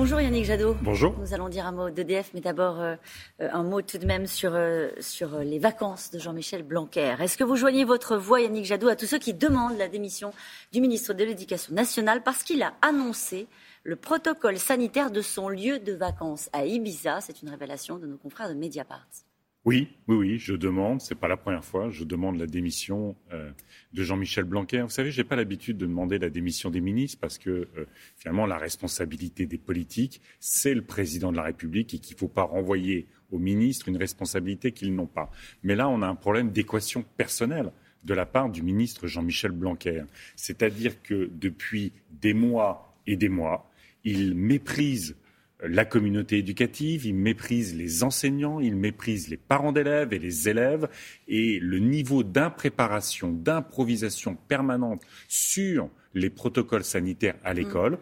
Bonjour Yannick Jadot. Bonjour. Nous allons dire un mot d'EDF, mais d'abord euh, un mot tout de même sur, euh, sur les vacances de Jean-Michel Blanquer. Est-ce que vous joignez votre voix, Yannick Jadot, à tous ceux qui demandent la démission du ministre de l'Éducation nationale parce qu'il a annoncé le protocole sanitaire de son lieu de vacances à Ibiza? C'est une révélation de nos confrères de Mediapart. Oui, oui, oui, je demande, c'est pas la première fois, je demande la démission euh, de Jean-Michel Blanquer. Vous savez, j'ai pas l'habitude de demander la démission des ministres parce que euh, finalement la responsabilité des politiques, c'est le président de la République et qu'il faut pas renvoyer aux ministres une responsabilité qu'ils n'ont pas. Mais là, on a un problème d'équation personnelle de la part du ministre Jean-Michel Blanquer. C'est-à-dire que depuis des mois et des mois, il méprise la communauté éducative, il méprise les enseignants, il méprise les parents d'élèves et les élèves, et le niveau d'impréparation, d'improvisation permanente sur les protocoles sanitaires à l'école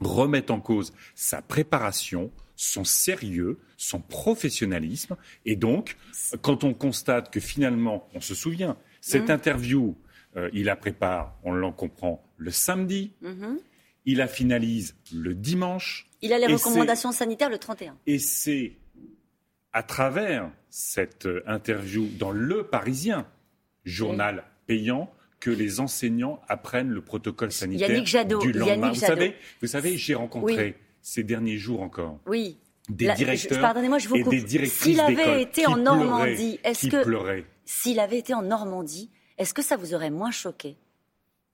remet en cause sa préparation, son sérieux, son professionnalisme, et donc, quand on constate que finalement, on se souvient, cette mmh. interview, euh, il la prépare, on l'en comprend, le samedi, mmh. Il la finalise le dimanche, il a les recommandations sanitaires le 31. Et c'est à travers cette euh, interview dans Le Parisien, journal payant, que les enseignants apprennent le protocole sanitaire du lendemain. vous, savez, vous savez, j'ai rencontré ces derniers jours encore oui. des directeurs pardonnez-moi, je vous et des directrices S'il avait été en Normandie, est-ce que s'il avait été en Normandie, est-ce que ça vous aurait moins choqué?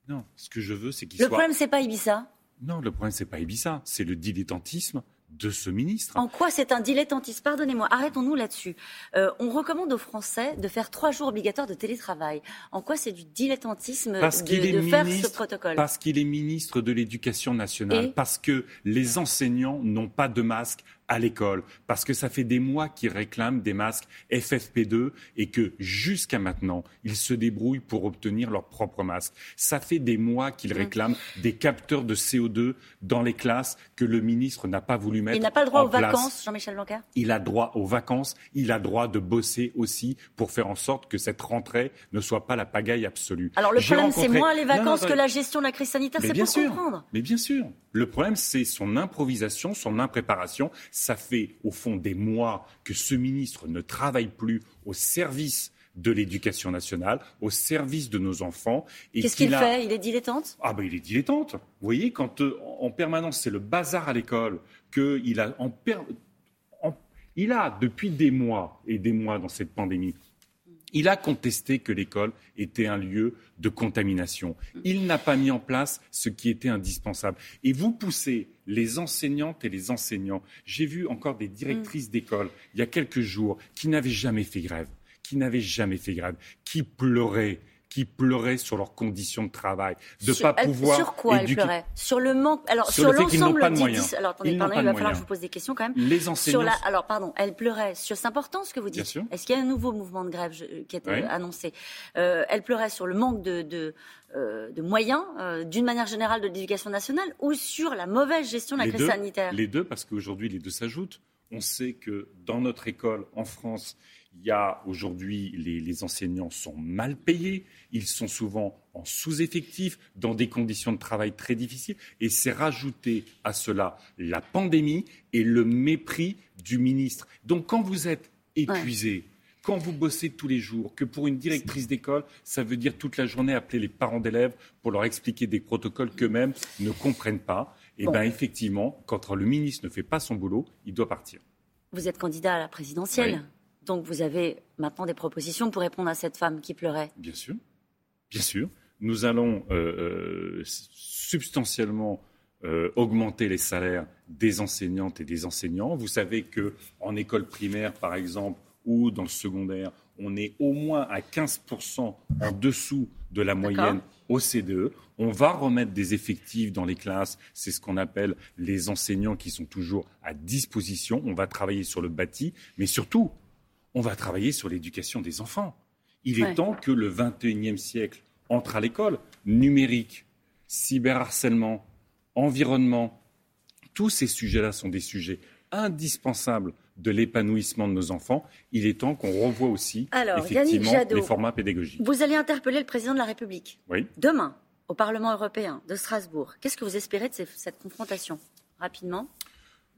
Non, ce que je veux, c'est qu'il soit. Le problème, c'est pas Ibiza. Non, le problème, c'est pas Ibiza, c'est le dilettantisme de ce ministre. En quoi c'est un dilettantisme? Pardonnez-moi, arrêtons-nous là-dessus. Euh, on recommande aux Français de faire trois jours obligatoires de télétravail. En quoi c'est du dilettantisme de, faire ce protocole? Parce qu'il est ministre de l'Éducation nationale, parce que les enseignants n'ont pas de masque à l'école, parce que ça fait des mois qu'ils réclament des masques FFP2 et que jusqu'à maintenant, ils se débrouillent pour obtenir leur propre masque. Ça fait des mois qu'ils mmh. réclament des capteurs de CO2 dans les classes que le ministre n'a pas voulu mettre. Il n'a pas le droit aux vacances, Jean-Michel Blanquer? Il a droit aux vacances, il a droit de bosser aussi pour faire en sorte que cette rentrée ne soit pas la pagaille absolue. Alors le problème, c'est moins les vacances que la gestion de la crise sanitaire, c'est pour sûr. comprendre. Mais bien sûr. Le problème, c'est son improvisation, son impréparation. Ça fait, au fond, des mois que ce ministre ne travaille plus au service de l'éducation nationale, au service de nos enfants. Qu'est-ce qu'il fait? Il est dilettante? Ah ben il est dilettante. Vous voyez, quand euh, en permanence c'est le bazar à l'école, qu'il a en, il a depuis des mois et des mois dans cette pandémie il a contesté que l'école était un lieu de contamination. Il n'a pas mis en place ce qui était indispensable. Et vous poussez les enseignantes et les enseignants. J'ai vu encore des directrices d'école il y a quelques jours qui n'avaient jamais fait grève, qui n'avaient jamais fait grève, qui pleuraient qui pleuraient sur leurs conditions de travail, de ne pas pouvoir. Sur quoi elles pleuraient Sur le manque. Alors sur, l'ensemble des. Alors attendez, pardon, il va falloir que je vous pose des questions quand même. Les enseignants. Sur la... Alors pardon, elles pleuraient sur. C'est important ce que vous dites. Est-ce qu'il y a un nouveau mouvement de grève qui a été annoncé? Euh, Elles pleuraient sur le manque de, de, euh, de moyens, euh, d'une manière générale, de l'éducation nationale, ou sur la mauvaise gestion de la crise sanitaire? Les deux, parce qu'aujourd'hui les deux s'ajoutent. On sait que dans notre école en France, il y a aujourd'hui, les, enseignants sont mal payés, ils sont souvent en sous-effectif, dans des conditions de travail très difficiles, et c'est rajouté à cela la pandémie et le mépris du ministre. Donc quand vous êtes épuisé, quand vous bossez tous les jours, que pour une directrice d'école, ça veut dire toute la journée appeler les parents d'élèves pour leur expliquer des protocoles qu'eux-mêmes ne comprennent pas, et eh bien effectivement, quand le ministre ne fait pas son boulot, il doit partir. Vous êtes candidat à la présidentielle. Donc vous avez maintenant des propositions pour répondre à cette femme qui pleurait? Bien sûr, bien sûr. Nous allons euh, euh, substantiellement euh, augmenter les salaires des enseignantes et des enseignants. Vous savez que en école primaire, par exemple, ou dans le secondaire, on est au moins à 15% en dessous de la moyenne au CDE. On va remettre des effectifs dans les classes. C'est ce qu'on appelle les enseignants qui sont toujours à disposition. On va travailler sur le bâti, mais surtout, on va travailler sur l'éducation des enfants. Il est temps que le 21e siècle entre à l'école. Numérique, cyberharcèlement, environnement, tous ces sujets-là sont des sujets indispensables de l'épanouissement de nos enfants. Il est temps qu'on revoie aussi effectivement les formats pédagogiques. Vous allez interpeller le président de la République oui. demain au Parlement européen de Strasbourg. Qu'est-ce que vous espérez de cette confrontation? Rapidement.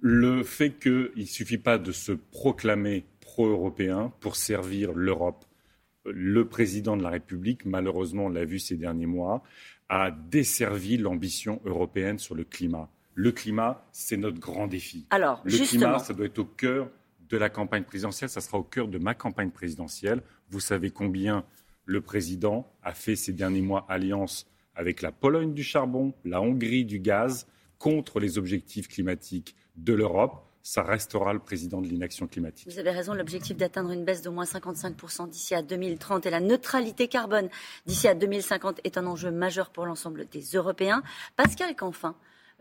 Le fait qu'il ne suffit pas de se proclamer pro-européen pour servir l'Europe. Le président de la République, malheureusement, on l'a vu ces derniers mois, a desservi l'ambition européenne sur le climat. Le climat, c'est notre grand défi. Alors, le climat, ça doit être au cœur de la campagne présidentielle, ça sera au cœur de ma campagne présidentielle. Vous savez combien le président a fait ces derniers mois alliance avec la Pologne du charbon, la Hongrie du gaz, contre les objectifs climatiques de l'Europe. Ça restera le président de l'inaction climatique. Vous avez raison, l'objectif d'atteindre une baisse d'au moins 55% d'ici à 2030 et la neutralité carbone d'ici à 2050 est un enjeu majeur pour l'ensemble des Européens. Pascal Canfin,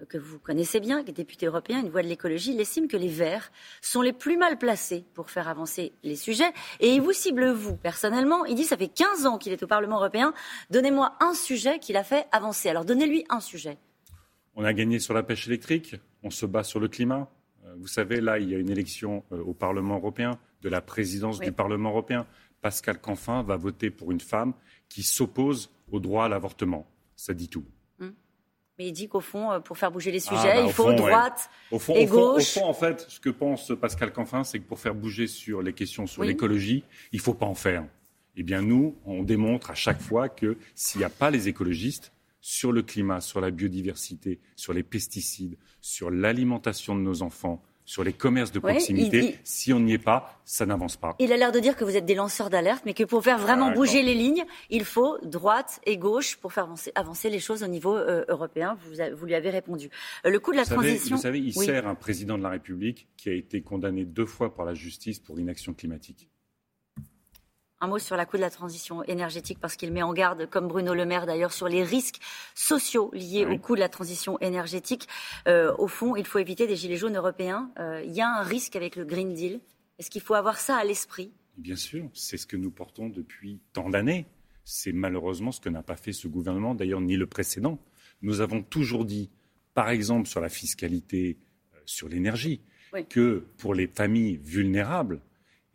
que vous connaissez bien, qui est député européen, une voix de l'écologie, il estime que les Verts sont les plus mal placés pour faire avancer les sujets. Et il vous cible, vous, personnellement. Il dit, ça fait 15 ans qu'il est au Parlement européen. Donnez-moi un sujet qu'il a fait avancer. Alors donnez-lui un sujet. On a gagné sur la pêche électrique. On se bat sur le climat. Euh, vous savez, là, il y a une élection euh, au Parlement européen, de la présidence du Parlement européen. Pascal Canfin va voter pour une femme qui s'oppose au droit à l'avortement. Ça dit tout. Mais il dit qu'au fond, euh, pour faire bouger les ah, sujets, bah, il faut droite et gauche. Au fond, en fait, ce que pense Pascal Canfin, c'est que pour faire bouger sur les questions sur l'écologie, il ne faut pas en faire. Eh bien, nous, on démontre à chaque fois que s'il n'y a pas les écologistes, sur le climat, sur la biodiversité, sur les pesticides, sur l'alimentation de nos enfants, sur les commerces de proximité. Si on n'y est pas, ça n'avance pas. Il a l'air de dire que vous êtes des lanceurs d'alerte, mais que pour faire vraiment ah, bouger les lignes, il faut droite et gauche pour faire avancer, les choses au niveau euh, européen. Vous, lui avez répondu. Euh, le coût de la transition. vous savez, il sert un président de la République qui a été condamné deux fois par la justice pour inaction climatique. Un mot sur la coût de la transition énergétique, parce qu'il met en garde, comme Bruno Le Maire d'ailleurs, sur les risques sociaux liés au coût de la transition énergétique. Euh, au fond, il faut éviter des gilets jaunes européens. Euh, il y a un risque avec le Green Deal. Est-ce qu'il faut avoir ça à l'esprit? Bien sûr, c'est ce que nous portons depuis tant d'années. C'est malheureusement ce que n'a pas fait ce gouvernement, d'ailleurs ni le précédent. Nous avons toujours dit, par exemple sur la fiscalité euh, sur l'énergie, que pour les familles vulnérables,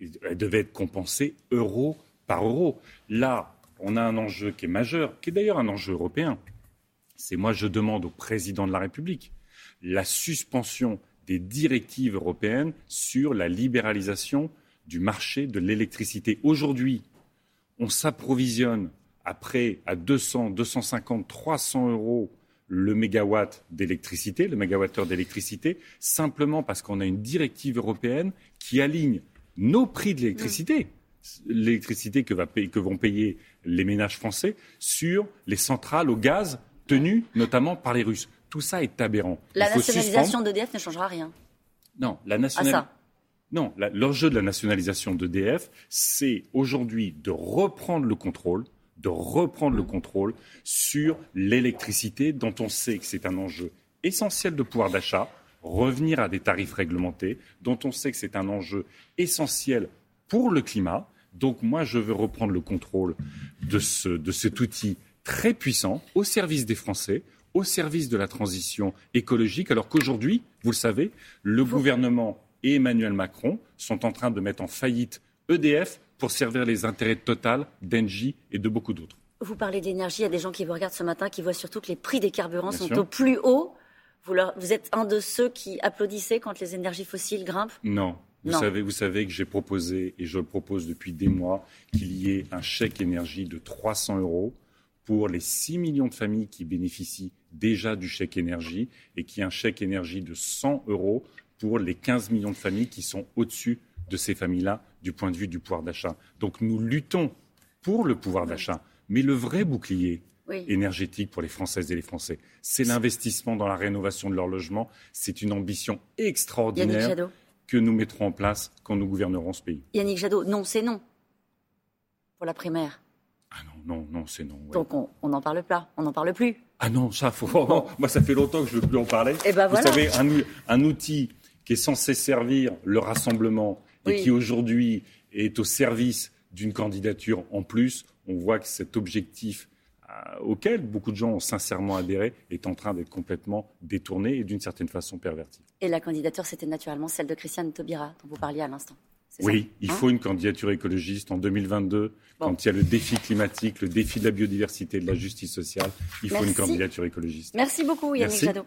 elle devait être compensée euro par euro. Là, on a un enjeu qui est majeur, qui est d'ailleurs un enjeu européen. C'est moi, je demande au président de la République la suspension des directives européennes sur la libéralisation du marché de l'électricité. Aujourd'hui, on s'approvisionne après à 200, 250, 300 euros le mégawatt d'électricité, le mégawattheure d'électricité, simplement parce qu'on a une directive européenne qui aligne nos prix de l'électricité, l'électricité que, vont payer les ménages français, sur les centrales au gaz tenues notamment par les Russes. Tout ça est aberrant. La nationalisation d'EDF ne changera rien. Non, la nationalisation. Ah, non, l'enjeu de la nationalisation d'EDF, c'est aujourd'hui de reprendre le contrôle, de reprendre le contrôle sur l'électricité, dont on sait que c'est un enjeu essentiel de pouvoir d'achat, revenir à des tarifs réglementés, dont on sait que c'est un enjeu essentiel pour le climat. Donc moi, je veux reprendre le contrôle de, cet outil très puissant au service des Français, au service de la transition écologique, alors qu'aujourd'hui, vous le savez, le gouvernement et Emmanuel Macron sont en train de mettre en faillite EDF pour servir les intérêts de Total, d'Engie et de beaucoup d'autres. Vous parlez d'énergie, il y a des gens qui vous regardent ce matin qui voient surtout que les prix des carburants sont au plus haut vous, êtes un de ceux qui applaudissaient quand les énergies fossiles grimpent? Non. Vous, Savez, vous savez que j'ai proposé, et je le propose depuis des mois, qu'il y ait un chèque énergie de 300 euros pour les 6 millions de familles qui bénéficient déjà du chèque énergie et qu'il y ait un chèque énergie de 100 euros pour les 15 millions de familles qui sont au-dessus de ces familles-là du point de vue du pouvoir d'achat. Donc nous luttons pour le pouvoir d'achat. Mais le vrai bouclier, énergétique pour les Françaises et les Français. C'est l'investissement dans la rénovation de leur logement. C'est une ambition extraordinaire que nous mettrons en place quand nous gouvernerons ce pays. Yannick Jadot, non, c'est non pour la primaire. Ah non, non, non, c'est non. Donc on n'en parle pas, on n'en parle plus. Ah non, ça, faut Moi, ça fait longtemps que je ne veux plus en parler. Et eh ben Vous savez, un, outil qui est censé servir le rassemblement et qui aujourd'hui est au service d'une candidature en plus, on voit que cet objectif auquel beaucoup de gens ont sincèrement adhéré est en train d'être complètement détourné et d'une certaine façon perverti. Et la candidature, c'était naturellement celle de Christiane Taubira, dont vous parliez à l'instant. Oui, il hein faut une candidature écologiste en 2022, quand il y a le défi climatique, le défi de la biodiversité, de la justice sociale. Il faut une candidature écologiste. Merci beaucoup, Yannick Jadot.